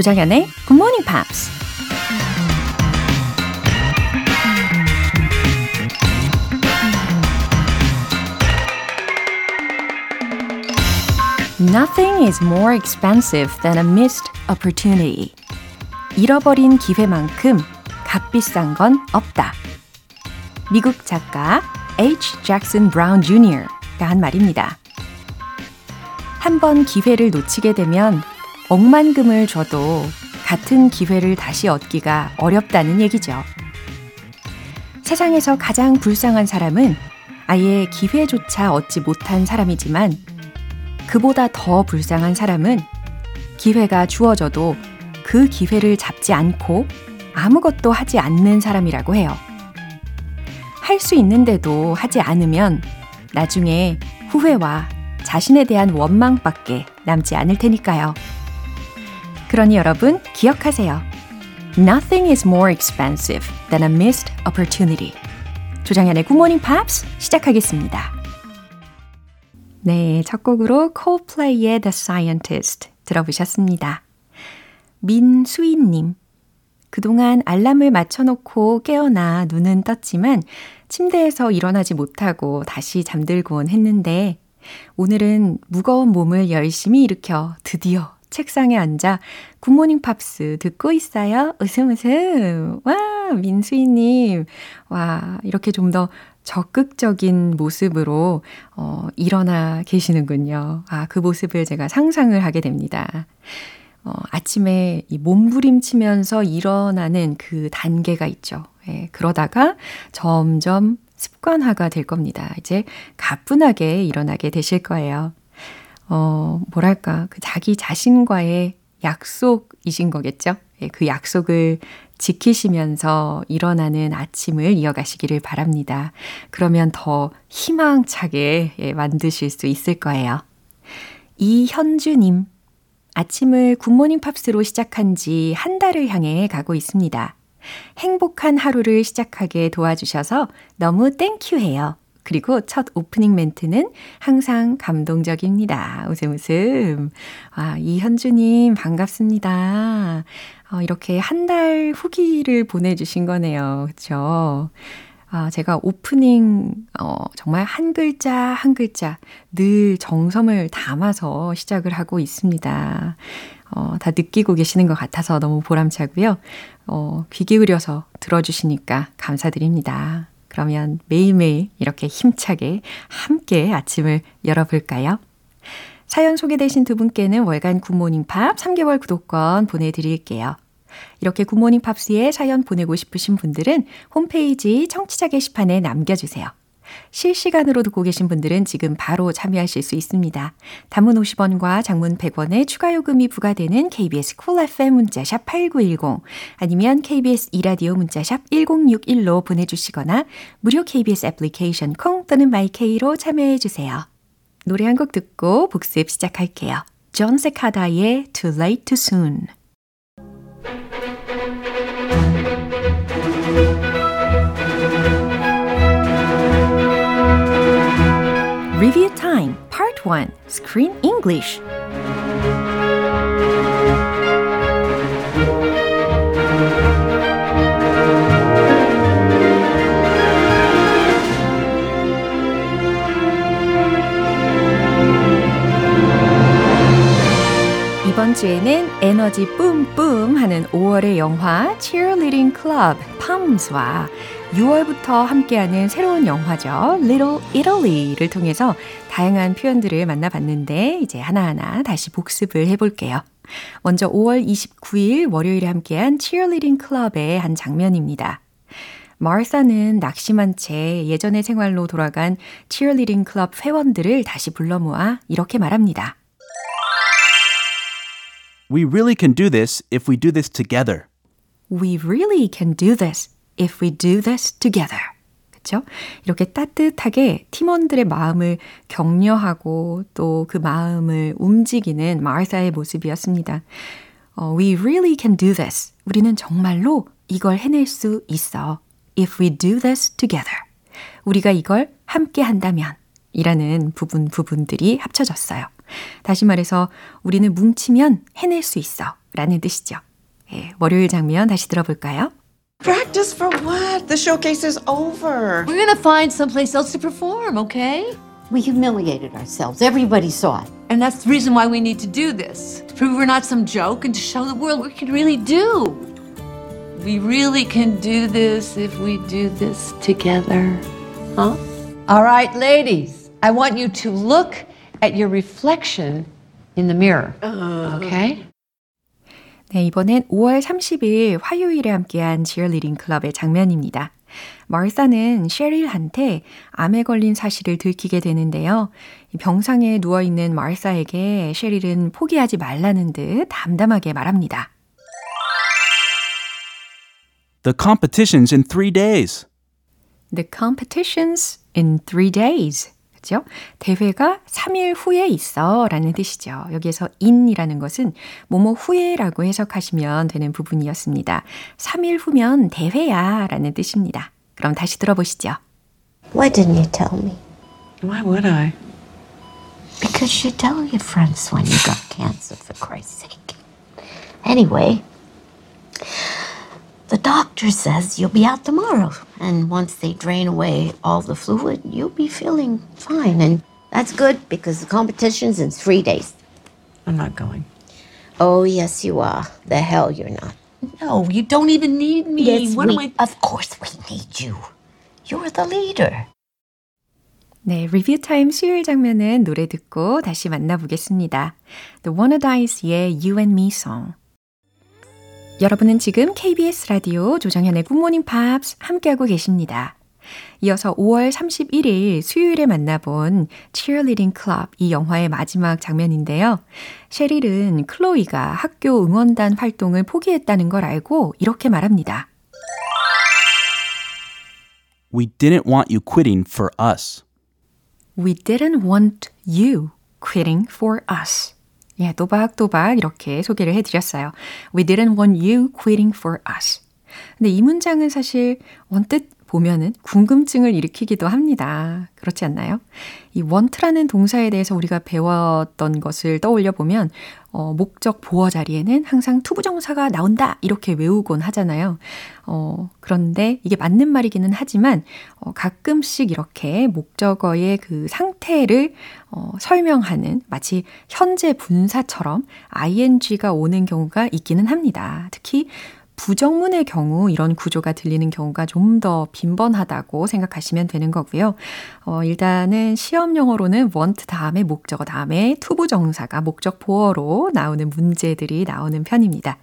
조장현의 Good Morning Pops. Nothing is more expensive than a missed opportunity. 잃어버린 기회만큼 값비싼 건 없다. 미국 작가 H. 잭슨 브라운 Jr.가 한 말입니다. 한 번 기회를 놓치게 되면 억만금을 줘도 같은 기회를 다시 얻기가 어렵다는 얘기죠. 세상에서 가장 불쌍한 사람은 아예 기회조차 얻지 못한 사람이지만 그보다 더 불쌍한 사람은 기회가 주어져도 그 기회를 잡지 않고 아무것도 하지 않는 사람이라고 해요. 할 수 있는데도 하지 않으면 나중에 후회와 자신에 대한 원망밖에 남지 않을 테니까요. 그러니 여러분 기억하세요. Nothing is more expensive than a missed opportunity. 조장현의 Good Morning Pops 시작하겠습니다. 네, 첫 곡으로 Coldplay의 The Scientist 들어보셨습니다. 민수인님. 그동안 알람을 맞춰놓고 깨어나 눈은 떴지만 침대에서 일어나지 못하고 다시 잠들곤 했는데 오늘은 무거운 몸을 열심히 일으켜 드디어 책상에 앉아 굿모닝 팝스 듣고 있어요. 웃음 웃음. 와, 민수희님. 와, 이렇게 좀 더 적극적인 모습으로, 어, 일어나 계시는군요. 아, 그 모습을 제가 상상을 하게 됩니다. 어, 아침에 이 몸부림치면서 일어나는 그 단계가 있죠. 예, 그러다가 점점 습관화가 될 겁니다. 이제 가뿐하게 일어나게 되실 거예요. 어, 뭐랄까, 그 자기 자신과의 약속이신 거겠죠? 예, 그 약속을 지키시면서 일어나는 아침을 이어가시기를 바랍니다. 그러면 더 희망차게 예, 만드실 수 있을 거예요. 이현주님, 아침을 굿모닝 팝스로 시작한 지 한 달을 향해 가고 있습니다. 행복한 하루를 시작하게 도와주셔서 너무 땡큐해요. 그리고 첫 오프닝 멘트는 항상 감동적입니다. 웃음 웃음. 아, 이현주님 반갑습니다. 어, 이렇게 한 달 후기를 보내주신 거네요. 그쵸? 아, 제가 오프닝, 어, 정말 한 글자 한 글자 늘 정성을 담아서 시작을 하고 있습니다. 어, 다 느끼고 계시는 것 같아서 너무 보람차고요. 어, 귀 기울여서 들어주시니까 감사드립니다. 그러면 매일매일 이렇게 힘차게 함께 아침을 열어볼까요? 사연 소개되신 두 분께는 월간 굿모닝 팝 3개월 구독권 보내드릴게요. 이렇게 굿모닝 팝스에 사연 보내고 싶으신 분들은 홈페이지 청취자 게시판에 남겨주세요. 실시간으로 듣고 계신 분들은 지금 바로 참여하실 수 있습니다. 단문 50원과 장문 100원의 추가 요금이 부과되는 KBS Cool FM 문자샵 8910 아니면 KBS 이라디오 문자샵 1061로 보내주시거나 무료 KBS 애플리케이션 콩 또는 my K로 참여해 주세요. 노래 한 곡 듣고 복습 시작할게요. 존 세카다의 Too Late Too Soon Review Time Part 1 Screen English 이번 주에는 에너지 뿜뿜 하는 5월의 영화 Cheerleading Club Palms와 6월부터 함께하는 새로운 영화죠. Little Italy를 통해서 다양한 표현들을 만나봤는데 이제 하나하나 다시 복습을 해볼게요. 먼저 5월 29일 월요일에 함께한 Cheerleading Club의 한 장면입니다. 마르사는 낙심한 채 예전의 생활로 돌아간 Cheerleading Club 회원들을 다시 불러 모아 이렇게 말합니다. We really can do this if we do this together. We really can do this if we do this together. 그렇죠? 이렇게 따뜻하게 팀원들의 마음을 격려하고 또 그 마음을 움직이는 마르사의 모습이었습니다. 어, we really can do this. 우리는 정말로 이걸 해낼 수 있어. If we do this together. 우리가 이걸 함께 한다면 이라는 부분 부분들이 합쳐졌어요. 다시 말해서 우리는 뭉치면 해낼 수 있어. 라는 뜻이죠. 예, 월요일 장면 다시 들어볼까요? Practice for what? The showcase is over. We're gonna find someplace else to perform, okay? We humiliated ourselves. Everybody saw it. And that's the reason why we need to do this to prove we're not some joke and to show the world what we can really do. We really can do this if we do this together. Huh? All right, ladies, I want you to look at your reflection in the mirror. Uh-huh. Okay? 네, 이번엔 5월 30일 화요일에 함께한 지얼리딩 클럽의 장면입니다. 마르사는 셰릴한테 암에 걸린 사실을 들키게 되는데요. 병상에 누워있는 마르사에게 셰릴은 포기하지 말라는 듯 담담하게 말합니다. The competition's in three days. The competition's in three days. 그죠? 대회가 3일 후에 있어 라는 뜻이죠. 여기에서 in이라는 것은 뭐뭐 후에라고 해석하시면 되는 부분이었습니다. 3일 후면 대회야 라는 뜻입니다. 그럼 다시 들어보시죠. Why didn't you tell me? Why would I? Because you tell your friends when you got cancer, for Christ's sake. Anyway, the doctor says you'll be out tomorrow. And once they drain away all the fluid, you'll be feeling fine. And that's good because the competition's in three days. I'm not going. Oh, yes, you are. The hell you're not. No, you don't even need me. Yes, what we, am I? Of course we need you. You're the leader. 네, 리뷰 타임 수요일 장면은 노래 듣고 다시 만나보겠습니다. The Wanna Dies의 You and Me Song. 여러분은 지금 KBS 라디오 조정현의 굿모닝 팝스 함께하고 계십니다. 이어서 5월 31일 수요일에 만나본 Cheerleading Club 이 영화의 마지막 장면인데요. 셰릴은 클로이가 학교 응원단 활동을 포기했다는 걸 알고 이렇게 말합니다. We didn't want you quitting for us. We didn't want you quitting for us. 예, 또박또박 이렇게 소개를 해드렸어요. We didn't want you quitting for us. 근데 이 문장은 사실 원뜻 보면은 궁금증을 일으키기도 합니다. 그렇지 않나요? 이 want라는 동사에 대해서 우리가 배웠던 것을 떠올려 보면 어, 목적 보어 자리에는 항상 투부정사가 나온다 이렇게 외우곤 하잖아요. 어, 그런데 이게 맞는 말이기는 하지만 어, 가끔씩 이렇게 목적어의 그 상태를 어, 설명하는 마치 현재 분사처럼 ing가 오는 경우가 있기는 합니다. 특히 부정문의 경우 이런 구조가 들리는 경우가 좀 더 빈번하다고 생각하시면 되는 거고요. 어, 일단은 시험 영어로는 want 다음에 목적어 다음에 투부 정사가 목적 보어로 나오는 문제들이 나오는 편입니다.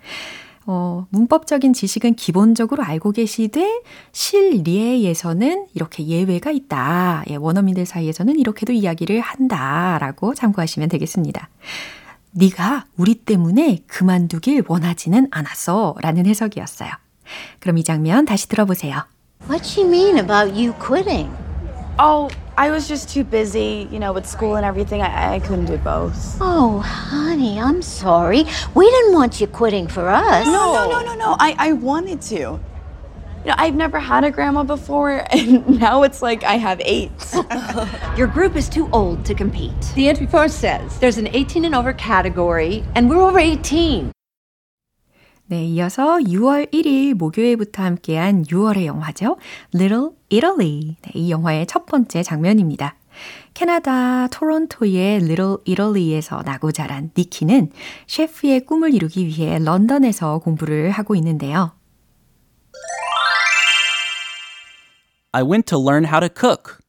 어, 문법적인 지식은 기본적으로 알고 계시되 실리에에서는 이렇게 예외가 있다. 예, 원어민들 사이에서는 이렇게도 이야기를 한다라고 참고하시면 되겠습니다. 네가 우리 때문에 그만두길 원하지는 않았어 라는 해석이었어요. 그럼 이 장면 다시 들어보세요. What'd she mean about you quitting? Oh, I was just too busy, you know, with school and everything. I, I couldn't do both. Oh, honey, I'm sorry. We didn't want you quitting for us. No, no, no, no, no. I, I wanted to. You know, I've never had a grandma before, and now it's like I have eight. Your group is too old to compete. The entry form says there's an 18 and over category, and we're over 18. 네, 이어서 6월 1일 목요일부터 함께한 6월의 영화죠. Little Italy. 네, 이 영화의 첫 번째 장면입니다. 캐나다 토론토의 Little Italy에서 나고 자란 니키는 셰프의 꿈을 이루기 위해 런던에서 공부를 하고 있는데요. I went to learn how to cook.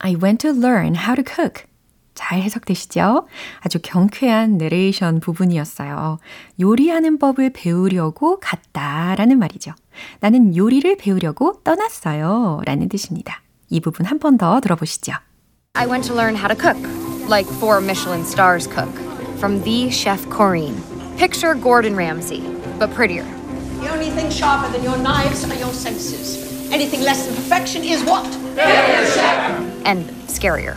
I went to learn how to cook. 잘 해석되시죠? 아주 경쾌한 내레이션 부분이었어요. 요리하는 법을 배우려고 갔다라는 말이죠. 나는 요리를 배우려고 떠났어요. 라는 뜻입니다. 이 부분 한 번 더 들어보시죠. I went to learn how to cook, like four Michelin stars cook, from the chef Corrine. Picture Gordon Ramsay, but prettier. The only thing sharper than your knives are your senses. Anything less than perfection is what? And scarier.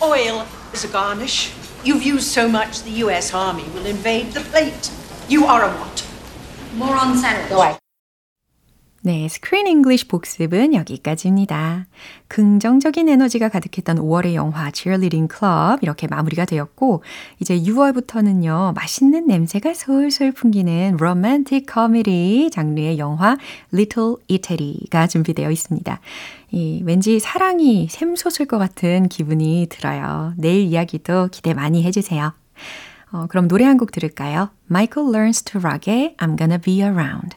Oil is a garnish. You've used so much, the US Army will invade the plate. You are a what? More on sandwich. 네, 스크린 잉글리쉬 복습은 여기까지입니다. 긍정적인 에너지가 가득했던 5월의 영화 Cheerleading Club 이렇게 마무리가 되었고 이제 6월부터는요. 맛있는 냄새가 솔솔 풍기는 로맨틱 코미디 장르의 영화 Little Italy가 준비되어 있습니다. 이 왠지 사랑이 샘솟을 것 같은 기분이 들어요. 내일 이야기도 기대 많이 해 주세요. 어, 그럼 노래 한 곡 들을까요? Michael Learns to Rock의 I'm Gonna Be Around.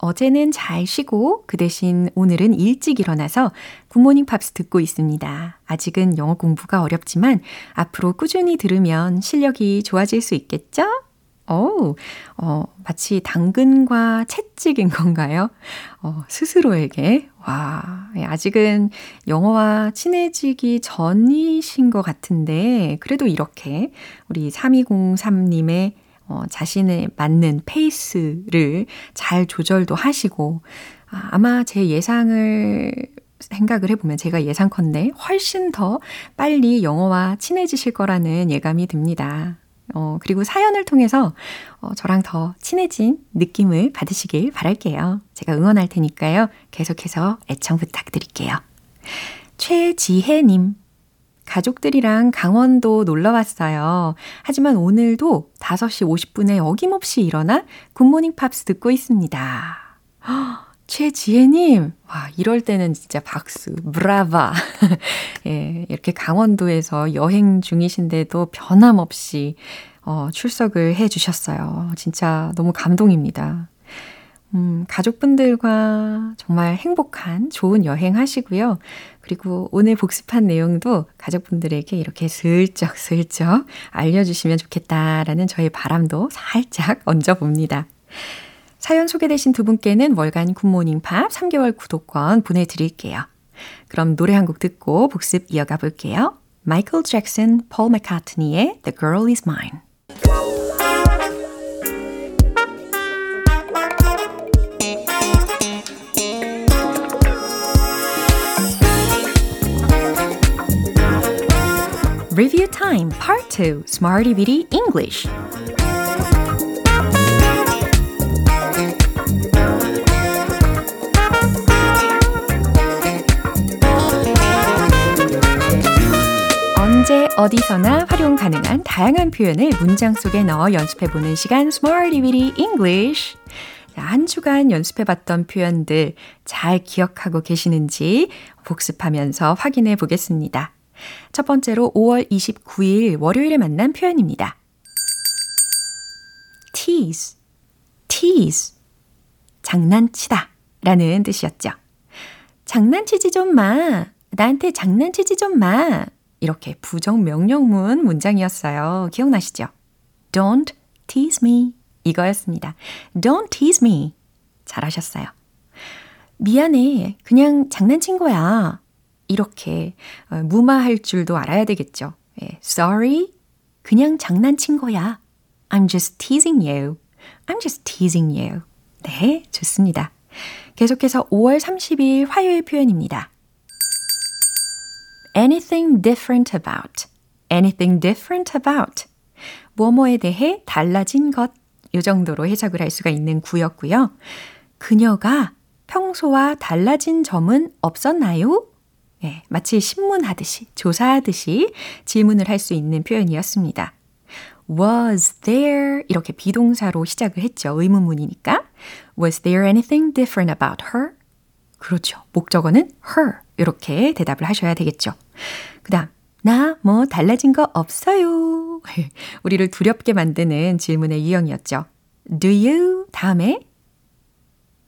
어제는 잘 쉬고 그 대신 오늘은 일찍 일어나서 굿모닝 팝스 듣고 있습니다. 아직은 영어 공부가 어렵지만 앞으로 꾸준히 들으면 실력이 좋아질 수 있겠죠? 오, 어, 마치 당근과 채찍인 건가요? 어, 스스로에게. 와, 예, 아직은 영어와 친해지기 전이신 것 같은데, 그래도 이렇게 우리 3203님의 어, 자신에 맞는 페이스를 잘 조절도 하시고, 아, 아마 제 예상을 생각을 해보면 제가 예상컨대 훨씬 더 빨리 영어와 친해지실 거라는 예감이 듭니다. 어, 그리고 사연을 통해서 어, 저랑 더 친해진 느낌을 받으시길 바랄게요. 제가 응원할 테니까요. 계속해서 애청 부탁드릴게요. 최지혜님. 가족들이랑 강원도 놀러 왔어요. 하지만 오늘도 5시 50분에 어김없이 일어나 굿모닝 팝스 듣고 있습니다. 최지혜님, 와, 이럴 때는 진짜 박수, brava. 예, 이렇게 강원도에서 여행 중이신데도 변함없이 어, 출석을 해 주셨어요. 진짜 너무 감동입니다. 음, 가족분들과 정말 행복한 좋은 여행 하시고요. 그리고 오늘 복습한 내용도 가족분들에게 이렇게 슬쩍슬쩍 알려주시면 좋겠다라는 저의 바람도 살짝 얹어봅니다. 사연 소개되신 두 분께는 월간 굿모닝 팝 3개월 구독권 보내드릴게요. 그럼 노래 한 곡 듣고 복습 이어가 볼게요. 마이클 잭슨, 폴 맥카트니의 The Girl Is Mine. Review Time Part 2 Smarty Bitty English 언제 어디서나 활용 가능한 다양한 표현을 문장 속에 넣어 연습해보는 시간 Smarty Bitty English 한 주간 연습해봤던 표현들 잘 기억하고 계시는지 복습하면서 확인해 보겠습니다. 첫 번째로 5월 29일 월요일에 만난 표현입니다. tease, tease, 장난치다 라는 뜻이었죠. 장난치지 좀 마. 나한테 장난치지 좀 마. 이렇게 부정 명령문 문장이었어요. 기억나시죠? Don't tease me. 이거였습니다. Don't tease me. 잘하셨어요. 미안해. 그냥 장난친 거야. 이렇게 무마할 줄도 알아야 되겠죠. 예, sorry. 그냥 장난친 거야. I'm just teasing you. I'm just teasing you. 네, 좋습니다. 계속해서 5월 30일 화요일 표현입니다. anything different about. anything different about. 뭐뭐에 대해 달라진 것. 요 정도로 해석을 할 수가 있는 구였고요. 그녀가 평소와 달라진 점은 없었나요? 예, 마치 신문하듯이, 조사하듯이 질문을 할 수 있는 표현이었습니다. Was there 이렇게 비동사로 시작을 했죠. 의문문이니까. Was there anything different about her? 그렇죠. 목적어는 her 이렇게 대답을 하셔야 되겠죠. 그 다음 나 뭐 달라진 거 없어요. 우리를 두렵게 만드는 질문의 유형이었죠. Do you 다음에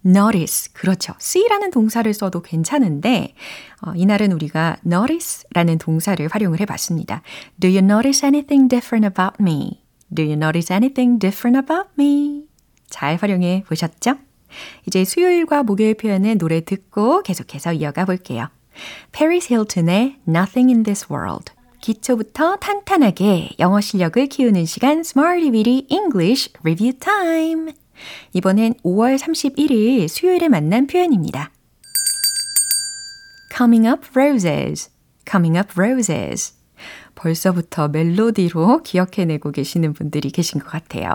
notice. 그렇죠. see라는 동사를 써도 괜찮은데, 어, 이날은 우리가 notice라는 동사를 활용을 해 봤습니다. Do you notice anything different about me? Do you notice anything different about me? 잘 활용해 보셨죠? 이제 수요일과 목요일 표현은 노래 듣고 계속해서 이어가 볼게요. Paris Hilton의 Nothing in This World. 기초부터 탄탄하게 영어 실력을 키우는 시간 Smarty Weedy English Review Time. 이번엔 5월 31일 수요일에 만난 표현입니다. Coming up roses. Coming up roses. 벌써부터 멜로디로 기억해내고 계시는 분들이 계신 것 같아요.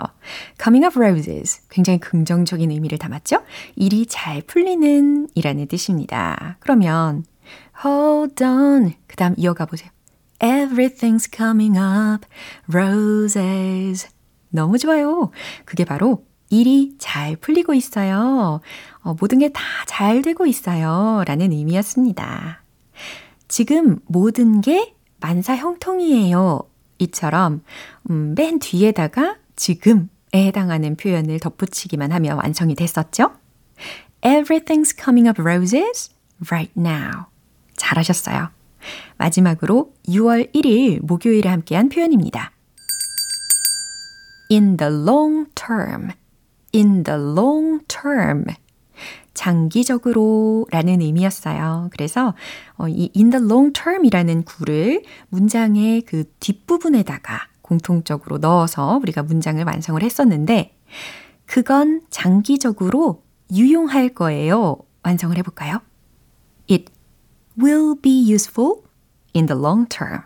Coming up roses. 굉장히 긍정적인 의미를 담았죠? 일이 잘 풀리는 이라는 뜻입니다. 그러면 hold on. 그 다음 이어가 보세요. Everything's coming up roses. 너무 좋아요. 그게 바로 일이 잘 풀리고 있어요. 어, 모든 게 다 잘 되고 있어요. 라는 의미였습니다. 지금 모든 게 만사 형통이에요. 이처럼 음, 맨 뒤에다가 지금에 해당하는 표현을 덧붙이기만 하면 완성이 됐었죠? Everything's coming up roses right now. 잘하셨어요. 마지막으로 6월 1일 목요일에 함께한 표현입니다. In the long term. In the long term. 장기적으로 라는 의미였어요. 그래서 어, 이 in the long term 이라는 구를 문장의 그 뒷부분에다가 공통적으로 넣어서 우리가 문장을 완성을 했었는데 그건 장기적으로 유용할 거예요. 완성을 해볼까요? It will be useful in the long term.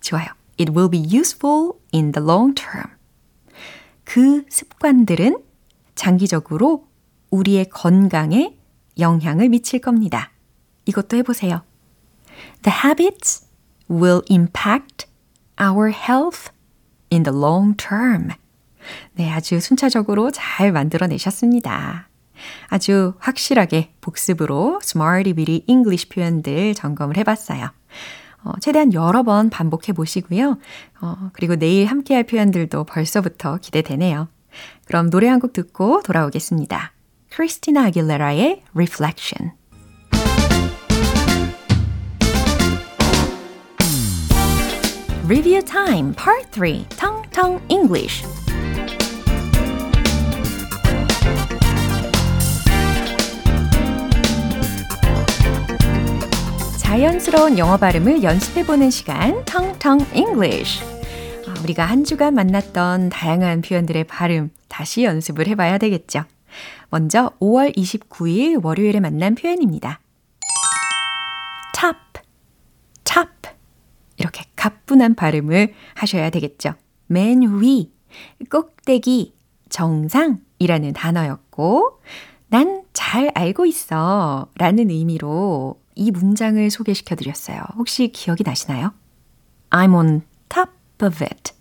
좋아요. It will be useful in the long term. 그 습관들은 장기적으로 우리의 건강에 영향을 미칠 겁니다. 이것도 해보세요. The habits will impact our health in the long term. 네, 아주 순차적으로 잘 만들어내셨습니다. 아주 확실하게 복습으로 Smarty Bitty English 표현들 점검을 해봤어요. 어, 최대한 여러 번 반복해 보시고요. 어, 그리고 내일 함께 할 표현들도 벌써부터 기대되네요. 그럼 노래 한 곡 듣고 돌아오겠습니다. 크리스티나 아길레라의 Reflection. Review Time Part 3 텅텅 English 자연스러운 영어 발음을 연습해 보는 시간 텅텅 English 우리가 한 주간 만났던 다양한 표현들의 발음 다시 연습을 해봐야 되겠죠. 먼저 5월 29일 월요일에 만난 표현입니다. top, top. 이렇게 가뿐한 발음을 하셔야 되겠죠. 맨 위, 꼭대기, 정상이라는 단어였고, 난 잘 알고 있어 라는 의미로 이 문장을 소개시켜 드렸어요. 혹시 기억이 나시나요? I'm on top of it.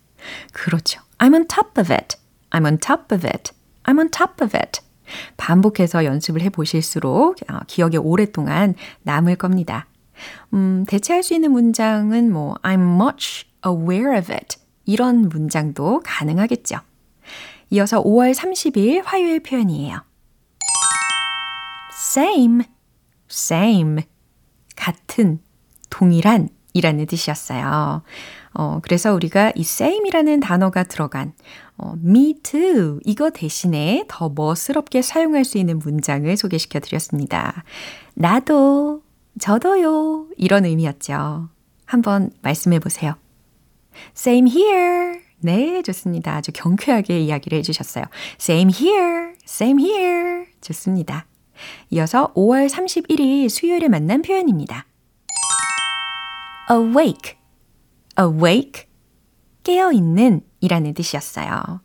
그렇죠. I'm on top of it. I'm on top of it. I'm on top of it. 반복해서 연습을 해 보실수록 기억에 오랫동안 남을 겁니다. 음, 대체할 수 있는 문장은 뭐 I'm much aware of it. 이런 문장도 가능하겠죠. 이어서 5월 30일 화요일 표현이에요. same, same. 같은, 동일한 이라는 뜻이었어요. 어, 그래서 우리가 이 same이라는 단어가 들어간 어, me too 이거 대신에 더 멋스럽게 사용할 수 있는 문장을 소개시켜 드렸습니다. 나도, 저도요 이런 의미였죠. 한번 말씀해 보세요. Same here. 네, 좋습니다. 아주 경쾌하게 이야기를 해주셨어요. Same here, same here. 좋습니다. 이어서 5월 31일 수요일에 만난 표현입니다. Awake, awake, 깨어있는 이라는 뜻이었어요.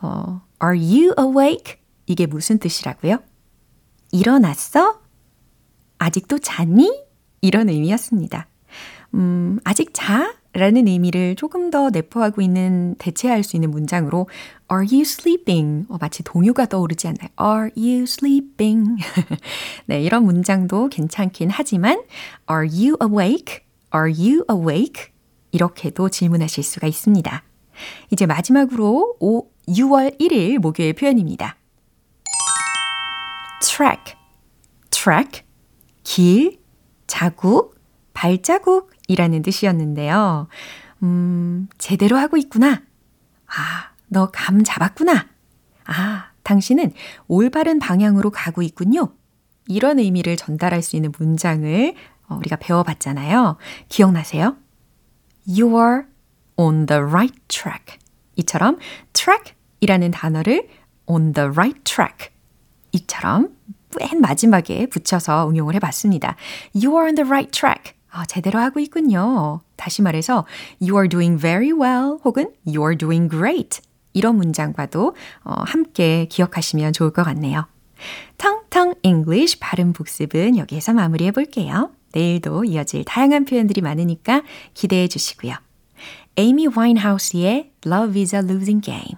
어, are you awake? 이게 무슨 뜻이라고요? 일어났어? 아직도 자니? 이런 의미였습니다. 음, 아직 자? 라는 의미를 조금 더 내포하고 있는 대체할 수 있는 문장으로 Are you sleeping? 어, 마치 동요가 떠오르지 않나요? Are you sleeping? 네, 이런 문장도 괜찮긴 하지만 Are you awake? Are you awake? 이렇게도 질문하실 수가 있습니다. 이제 마지막으로 5, 6월 1일 목요일 표현입니다. track, track, 길, 자국, 발자국이라는 뜻이었는데요. 음, 제대로 하고 있구나. 아, 너 감 잡았구나. 아, 당신은 올바른 방향으로 가고 있군요. 이런 의미를 전달할 수 있는 문장을 우리가 배워봤잖아요. 기억나세요? You are on the right track. 이처럼 track 이라는 단어를 on the right track 이처럼 맨 마지막에 붙여서 응용을 해봤습니다. You are on the right track. 아, 제대로 하고 있군요. 다시 말해서 You are doing very well 혹은 You are doing great 이런 문장과도 어, 함께 기억하시면 좋을 것 같네요. 텅텅 English 발음 복습은 여기에서 마무리해 볼게요. 내일도 이어질 다양한 표현들이 많으니까 기대해 주시고요. 에이미 와인하우스의 Love is a Losing Game.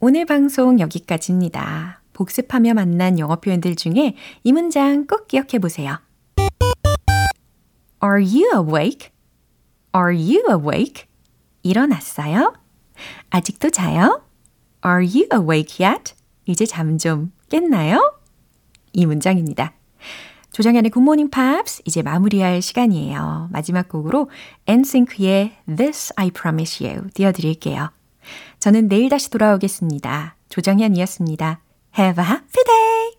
오늘 방송 여기까지입니다. 복습하며 만난 영어 표현들 중에 이 문장 꼭 기억해 보세요. Are you awake? Are you awake? 일어났어요? 아직도 자요? Are you awake yet? 이제 잠 좀 깼나요? 이 문장입니다. 조정현의 굿모닝 팝스 이제 마무리할 시간이에요. 마지막 곡으로 엔싱크의 This I Promise You 띄워드릴게요. 저는 내일 다시 돌아오겠습니다. 조정현이었습니다. Have a happy day!